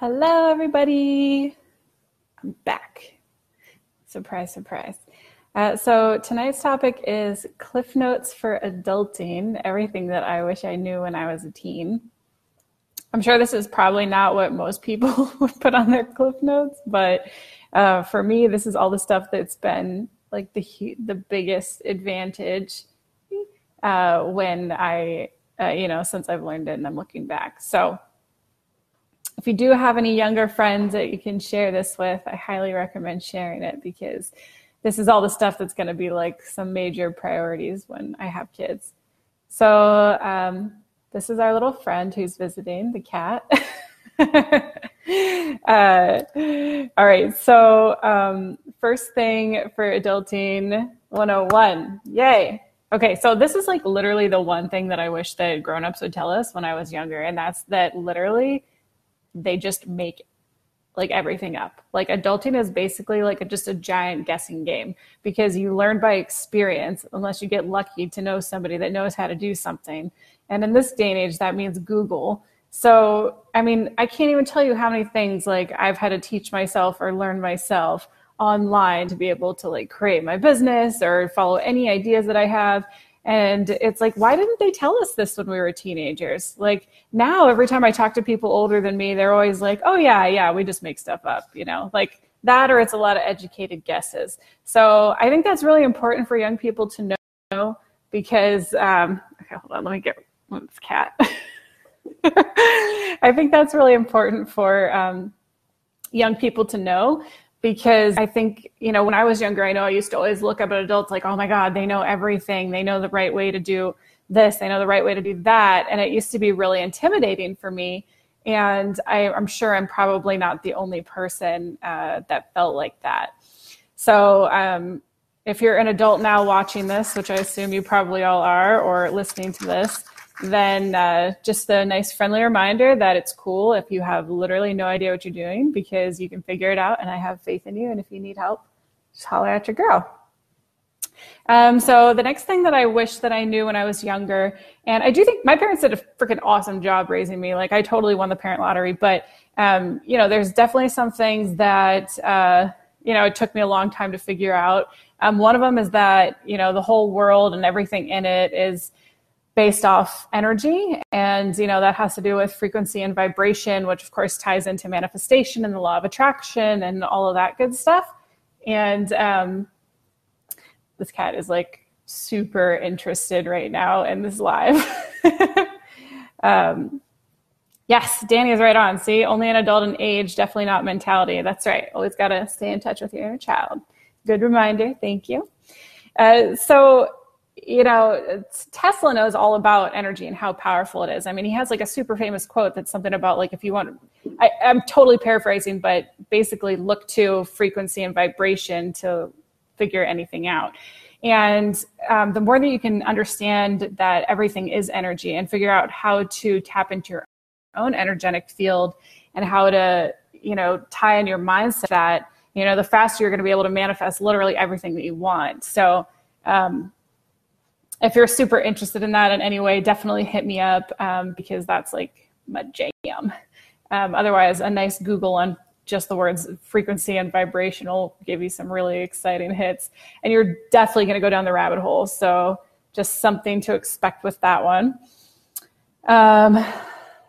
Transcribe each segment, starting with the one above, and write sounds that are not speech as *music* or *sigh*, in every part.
Hello, everybody. I'm back. Surprise, surprise. Uh, so, tonight's topic is Cliff Notes for Adulting everything that I wish I knew when I was a teen. I'm sure this is probably not what most people *laughs* would put on their Cliff Notes, but uh, for me, this is all the stuff that's been like the the biggest advantage uh, when I, uh, you know, since I've learned it and I'm looking back. So, if you do have any younger friends that you can share this with, I highly recommend sharing it because this is all the stuff that's going to be like some major priorities when I have kids. So, um, this is our little friend who's visiting the cat. *laughs* uh, all right. So, um, first thing for adulting 101. Yay. Okay. So, this is like literally the one thing that I wish that grown-ups would tell us when I was younger. And that's that literally they just make like everything up. Like adulting is basically like a, just a giant guessing game because you learn by experience unless you get lucky to know somebody that knows how to do something. And in this day and age, that means Google. So, I mean, I can't even tell you how many things like I've had to teach myself or learn myself online to be able to like create my business or follow any ideas that I have. And it's like, why didn't they tell us this when we were teenagers? Like now, every time I talk to people older than me, they're always like, oh, yeah, yeah, we just make stuff up, you know, like that, or it's a lot of educated guesses. So I think that's really important for young people to know because, um, okay, hold on, let me get this cat. *laughs* I think that's really important for um, young people to know because I think, you know, when I was younger, I know I used to always look up at adults like, oh my God, they know everything. They know the right way to do this. They know the right way to do that. And it used to be really intimidating for me. And I, am sure I'm probably not the only person uh, that felt like that. So, um, if you're an adult now watching this, which I assume you probably all are, or listening to this, then uh, just a nice friendly reminder that it's cool if you have literally no idea what you're doing because you can figure it out and I have faith in you. And if you need help, just holler at your girl. Um, so the next thing that I wish that I knew when I was younger, and I do think my parents did a freaking awesome job raising me. Like I totally won the parent lottery, but um, you know, there's definitely some things that uh, you know it took me a long time to figure out. Um, one of them is that you know the whole world and everything in it is based off energy. And you know that has to do with frequency and vibration which of course ties into manifestation and the law of attraction and all of that good stuff. And um, this cat is like super interested right now in this live. *laughs* Um, yes danny is right on. See only an adult in age definitely not mentality. That's right. Always got to stay in touch with your inner child. Good reminder. Thank you. Uh, so you know, Tesla knows all about energy and how powerful it is. I mean, he has like a super famous quote that's something about like if you want, I, I'm totally paraphrasing, but basically look to frequency and vibration to figure anything out. And um, the more that you can understand that everything is energy and figure out how to tap into your own energetic field and how to, you know, tie in your mindset that, you know, the faster you're going to be able to manifest literally everything that you want. So, um, if you're super interested in that in any way, definitely hit me up um, because that's like my jam. Um, otherwise, a nice Google on just the words frequency and vibration will give you some really exciting hits. And you're definitely going to go down the rabbit hole. So, just something to expect with that one. Um,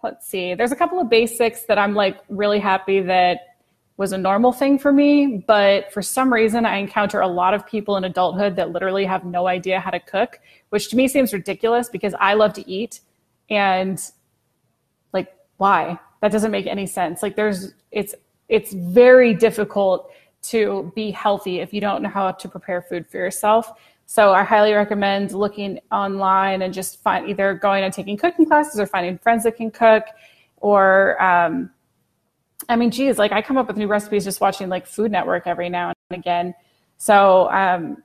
let's see. There's a couple of basics that I'm like really happy that was a normal thing for me, but for some reason I encounter a lot of people in adulthood that literally have no idea how to cook, which to me seems ridiculous because I love to eat and like why? That doesn't make any sense. Like there's it's it's very difficult to be healthy if you don't know how to prepare food for yourself. So I highly recommend looking online and just find either going and taking cooking classes or finding friends that can cook or um, I mean, geez, like I come up with new recipes just watching like Food Network every now and again. So, um,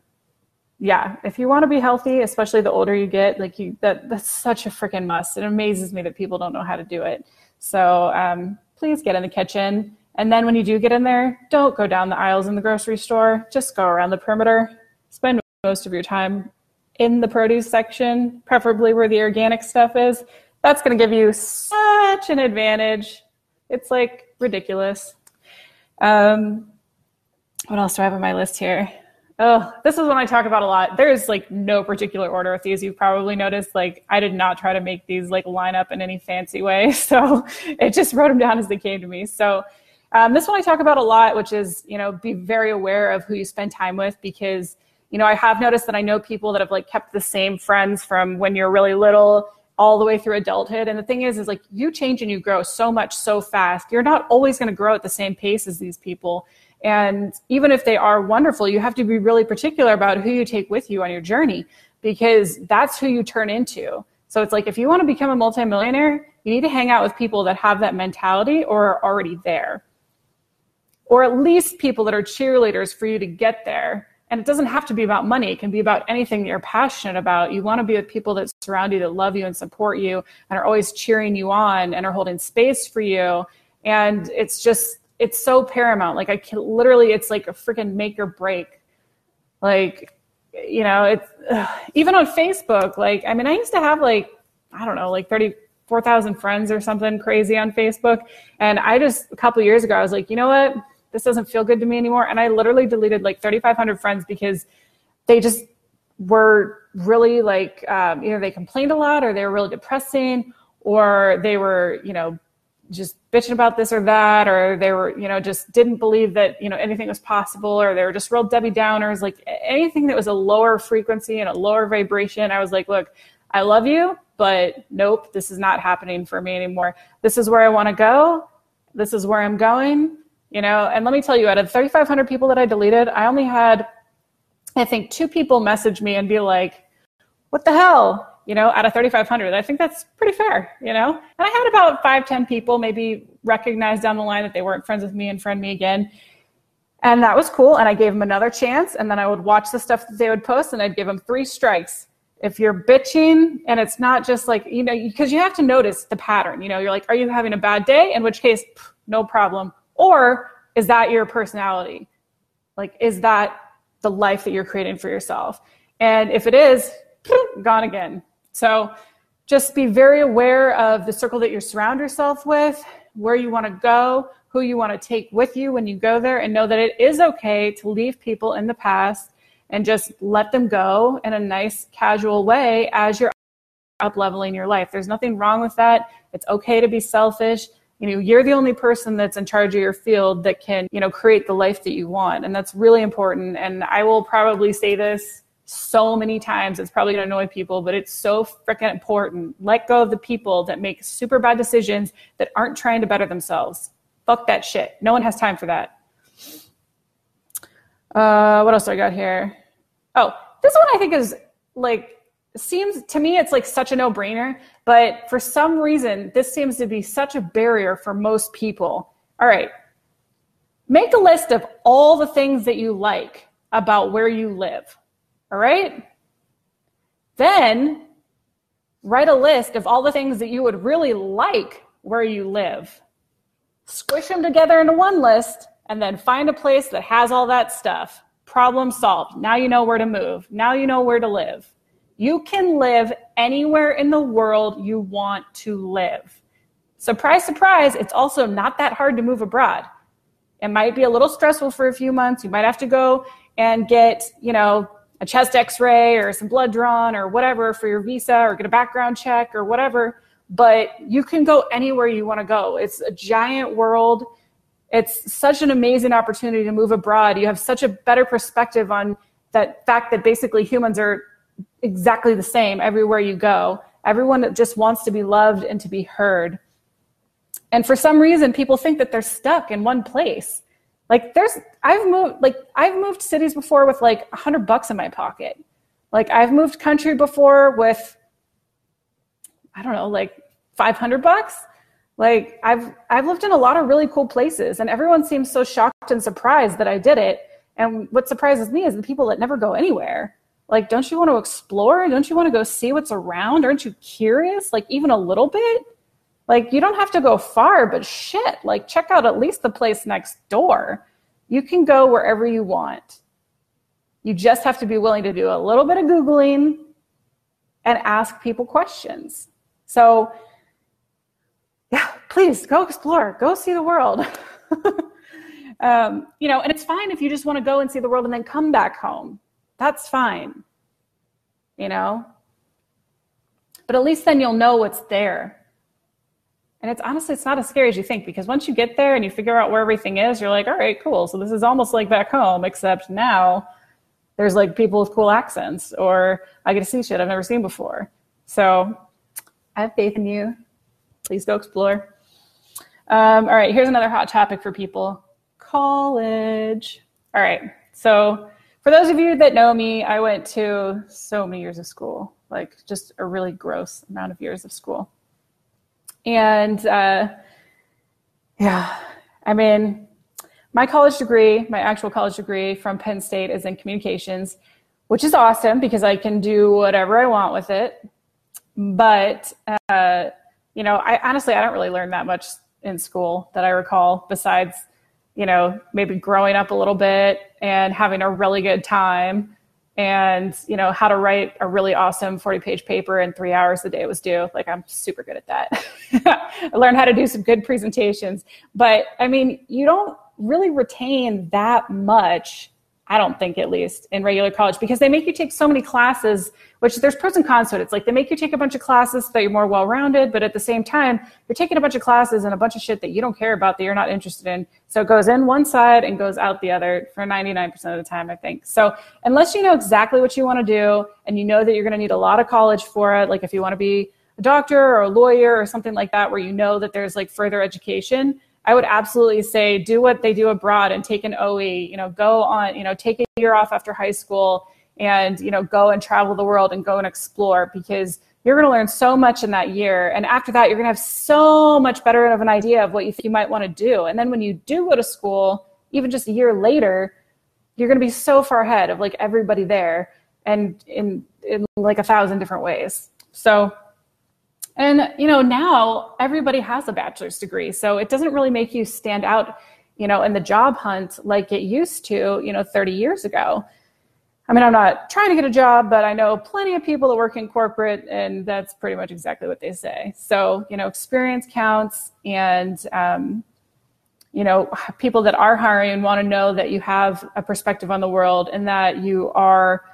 yeah, if you want to be healthy, especially the older you get, like you, that that's such a freaking must. It amazes me that people don't know how to do it. So, um, please get in the kitchen. And then when you do get in there, don't go down the aisles in the grocery store. Just go around the perimeter. Spend most of your time in the produce section, preferably where the organic stuff is. That's going to give you such an advantage It's like ridiculous. Um, what else do I have on my list here? Oh, this is one I talk about a lot. There's like no particular order with these. You've probably noticed, like, I did not try to make these like line up in any fancy way. *laughs* So it just wrote them down as they came to me. So um, this one I talk about a lot, which is, you know, be very aware of who you spend time with because, you know, I have noticed that I know people that have like kept the same friends from when you're really little all the way through adulthood. And the thing is, is like you change and you grow so much so fast. You're not always going to grow at the same pace as these people. And even if they are wonderful, you have to be really particular about who you take with you on your journey because that's who you turn into. So it's like if you want to become a multimillionaire, you need to hang out with people that have that mentality or are already there. Or at least people that are cheerleaders for you to get there. And it doesn't have to be about money. It can be about anything that you're passionate about. You want to be with people that surround you, that love you and support you and are always cheering you on and are holding space for you. And it's just it's so paramount. Like I can literally, it's like a freaking make or break. Like, you know, it's ugh, even on Facebook. Like, I mean, I used to have like, I don't know, like 34,000 friends or something crazy on Facebook. And I just, a couple years ago, I was like, you know what? This doesn't feel good to me anymore. And I literally deleted like 3,500 friends because they just were really like, um, either they complained a lot or they were really depressing or they were, you know, just bitching about this or that, or they were, you know, just didn't believe that, you know, anything was possible, or they were just real Debbie Downers, like anything that was a lower frequency and a lower vibration. I was like, look, I love you, but nope, this is not happening for me anymore. This is where I want to go. This is where I'm going, you know. And let me tell you, out of 3,500 people that I deleted, I only had, I think, two people message me and be like, what the hell? you know, out of 3,500. I think that's pretty fair, you know? And I had about five, 10 people maybe recognize down the line that they weren't friends with me and friend me again. And that was cool. And I gave them another chance. And then I would watch the stuff that they would post and I'd give them three strikes. If you're bitching and it's not just like, you know, because you have to notice the pattern, you know, you're like, are you having a bad day? In which case, no problem. Or is that your personality? Like, is that the life that you're creating for yourself? And if it is, *clears throat* gone again. So just be very aware of the circle that you surround yourself with, where you want to go, who you want to take with you when you go there, and know that it is okay to leave people in the past and just let them go in a nice, casual way as you're up leveling your life. There's nothing wrong with that. It's okay to be selfish. You know, you're the only person that's in charge of your field that can, you know, create the life that you want. And that's really important. And I will probably say this so many times. It's probably going to annoy people, but it's so freaking important. Let go of the people that make super bad decisions that aren't trying to better themselves. Fuck that shit. No one has time for that. Uh, what else do I got here? Oh, this one I think is like seems to me it's like such a no-brainer, but for some reason this seems to be such a barrier for most people. All right. Make a list of all the things that you like about where you live. All right? Then write a list of all the things that you would really like where you live. Squish them together into one list and then find a place that has all that stuff. Problem solved. Now you know where to move. Now you know where to live. You can live anywhere in the world you want to live. Surprise, surprise, it's also not that hard to move abroad. It might be a little stressful for a few months. You might have to go and get, you know, a chest x-ray or some blood drawn or whatever for your visa or get a background check or whatever but you can go anywhere you want to go it's a giant world it's such an amazing opportunity to move abroad you have such a better perspective on that fact that basically humans are exactly the same everywhere you go everyone just wants to be loved and to be heard and for some reason people think that they're stuck in one place like there's I've moved like I've moved cities before with like a hundred bucks in my pocket. Like I've moved country before with I don't know, like five hundred bucks. Like I've I've lived in a lot of really cool places and everyone seems so shocked and surprised that I did it. And what surprises me is the people that never go anywhere. Like, don't you want to explore? Don't you want to go see what's around? Aren't you curious? Like even a little bit? Like you don't have to go far, but shit, like check out at least the place next door. You can go wherever you want. You just have to be willing to do a little bit of Googling and ask people questions. So yeah, please go explore, go see the world. *laughs* um, you know, and it's fine if you just want to go and see the world and then come back home. That's fine. You know, but at least then you'll know what's there. And it's honestly, it's not as scary as you think because once you get there and you figure out where everything is, you're like, all right, cool. So this is almost like back home, except now there's like people with cool accents or I get to see shit I've never seen before. So I have faith in you. Please go explore. Um, all right, here's another hot topic for people college. All right, so for those of you that know me, I went to so many years of school, like just a really gross amount of years of school. And uh, yeah, I mean, my college degree, my actual college degree from Penn State is in communications, which is awesome because I can do whatever I want with it. But, uh, you know, I honestly, I don't really learn that much in school that I recall besides you know, maybe growing up a little bit and having a really good time and, you know, how to write a really awesome 40 page paper in three hours the day it was due. Like I'm super good at that. *laughs* I learned how to do some good presentations. But I mean, you don't really retain that much I don't think at least in regular college because they make you take so many classes, which there's pros and cons to it. It's like they make you take a bunch of classes so that you're more well rounded, but at the same time, you're taking a bunch of classes and a bunch of shit that you don't care about that you're not interested in. So it goes in one side and goes out the other for 99% of the time, I think. So unless you know exactly what you want to do and you know that you're going to need a lot of college for it, like if you want to be a doctor or a lawyer or something like that, where you know that there's like further education, I would absolutely say do what they do abroad and take an OE, you know, go on, you know, take a year off after high school and, you know, go and travel the world and go and explore because you're going to learn so much in that year. And after that, you're going to have so much better of an idea of what you you might want to do. And then when you do go to school, even just a year later, you're going to be so far ahead of like everybody there and in, in like a thousand different ways. So and you know, now everybody has a bachelor's degree, so it doesn't really make you stand out, you know, in the job hunt like it used to, you know, 30 years ago. I mean, I'm not trying to get a job, but I know plenty of people that work in corporate, and that's pretty much exactly what they say. So, you know, experience counts, and um, you know, people that are hiring want to know that you have a perspective on the world and that you are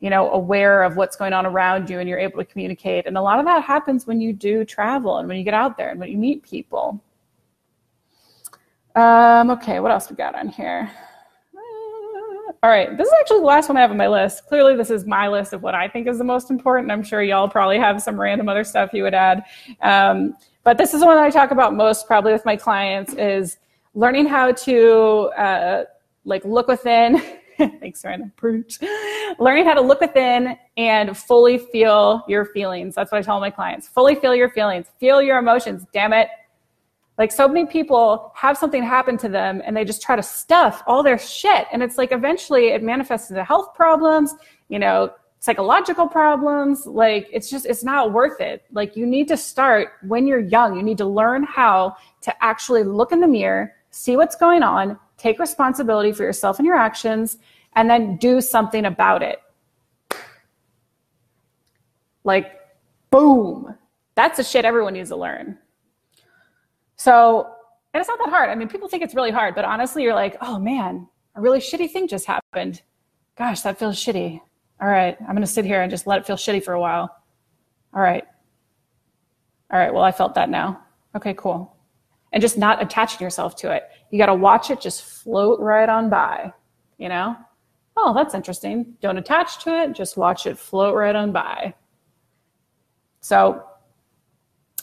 you know aware of what's going on around you and you're able to communicate. And a lot of that happens when you do travel and when you get out there and when you meet people. Um, okay what else we got on here? Uh, all right this is actually the last one i have on my list. Clearly this is my list of what i think is the most important. I'm sure y'all probably have some random other stuff you would add. Um, but this is the one i talk about most probably with my clients is learning how to uh, like look within *laughs* *laughs* Thanks, Preach. Learning how to look within and fully feel your feelings. That's what I tell my clients. Fully feel your feelings. Feel your emotions. Damn it. Like so many people have something happen to them and they just try to stuff all their shit. And it's like eventually it manifests into health problems, you know, psychological problems. Like it's just, it's not worth it. Like you need to start when you're young. You need to learn how to actually look in the mirror, see what's going on, take responsibility for yourself and your actions, and then do something about it. Like, boom. That's the shit everyone needs to learn. So, and it's not that hard. I mean, people think it's really hard, but honestly, you're like, oh man, a really shitty thing just happened. Gosh, that feels shitty. All right, I'm going to sit here and just let it feel shitty for a while. All right. All right, well, I felt that now. Okay, cool. And just not attaching yourself to it. You got to watch it just float right on by, you know? Oh, that's interesting. Don't attach to it, just watch it float right on by. So,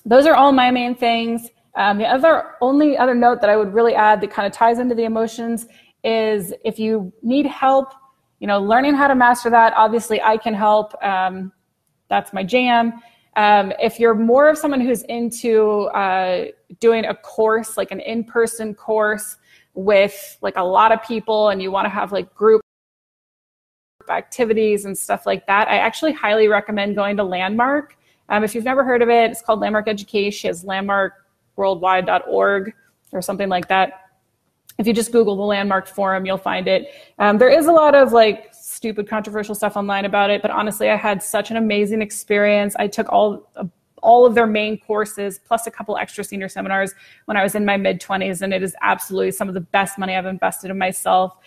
those are all my main things. Um, the other only other note that I would really add that kind of ties into the emotions is if you need help, you know, learning how to master that. Obviously, I can help. Um, that's my jam. Um, if you're more of someone who's into uh, doing a course, like an in-person course with like a lot of people, and you want to have like group activities and stuff like that, I actually highly recommend going to Landmark. Um, if you've never heard of it, it's called Landmark Education. It's landmarkworldwide.org or something like that. If you just Google the Landmark Forum, you'll find it. Um, there is a lot of like stupid controversial stuff online about it, but honestly, I had such an amazing experience. I took all all of their main courses, plus a couple extra senior seminars when I was in my mid 20s. And it is absolutely some of the best money I've invested in myself.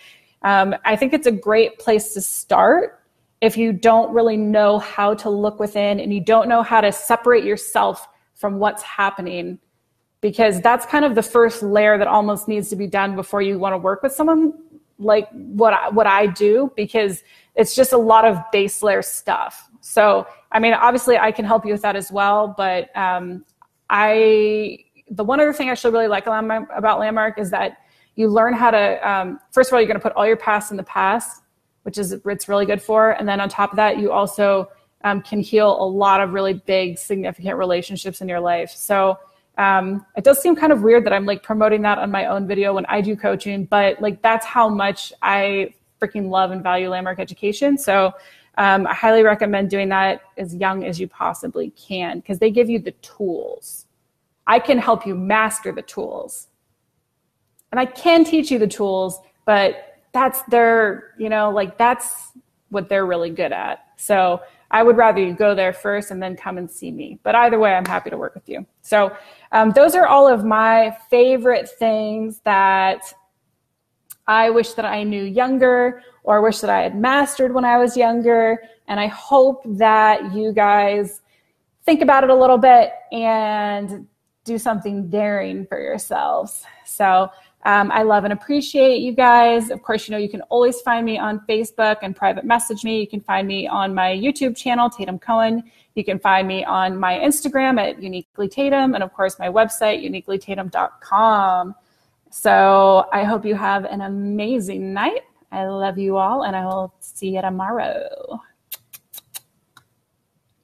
Um, I think it's a great place to start if you don't really know how to look within and you don't know how to separate yourself from what's happening because that's kind of the first layer that almost needs to be done before you want to work with someone like what I, what I do because it's just a lot of base layer stuff. So, I mean, obviously I can help you with that as well, but um, I the one other thing I should really like about Landmark is that you learn how to um, first of all you're going to put all your past in the past, which is it's really good for, and then on top of that you also um, can heal a lot of really big significant relationships in your life. So um, it does seem kind of weird that I'm like promoting that on my own video when I do coaching, but like that's how much I freaking love and value landmark education. So um, I highly recommend doing that as young as you possibly can because they give you the tools. I can help you master the tools. And I can teach you the tools, but that's their, you know, like that's what they're really good at. So I would rather you go there first and then come and see me. But either way, I'm happy to work with you. So um, those are all of my favorite things that I wish that I knew younger or wish that I had mastered when I was younger. And I hope that you guys think about it a little bit and do something daring for yourselves. So um, I love and appreciate you guys. Of course, you know, you can always find me on Facebook and private message me. You can find me on my YouTube channel, Tatum Cohen. You can find me on my Instagram at Uniquely Tatum, and of course, my website, uniquelytatum.com. So I hope you have an amazing night. I love you all, and I will see you tomorrow.